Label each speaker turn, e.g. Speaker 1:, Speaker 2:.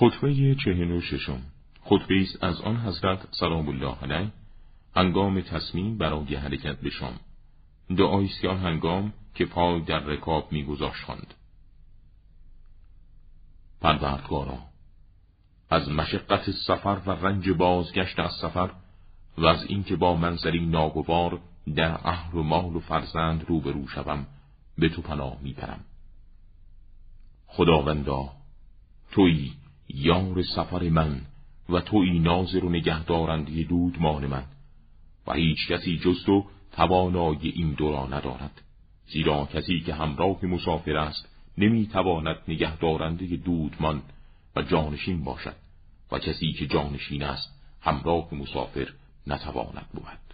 Speaker 1: خطبه چهل و ششم. خطبه است از آن حضرت سلام الله علیه. هنگام تصمیم برای حرکت به شام. دعایی است هنگام که پای در رکاب میگذاشت خواند پروردگارا از مشقت سفر و رنج بازگشت از سفر و از اینکه با منظری ناگوار در اهل و مال و فرزند روبرو شوم به تو پناه می‌برم. خداوندا تویی یار سفر من و تویی ناظر و نگهدارنده دودمان من. و هیچ کسی جز تو توانای این دورا ندارد. زیرا کسی که همراه مسافر است نمی‌تواند نگهدارنده دودمان و جانشین باشد. و کسی که جانشین است همراه مسافر نتواند بود.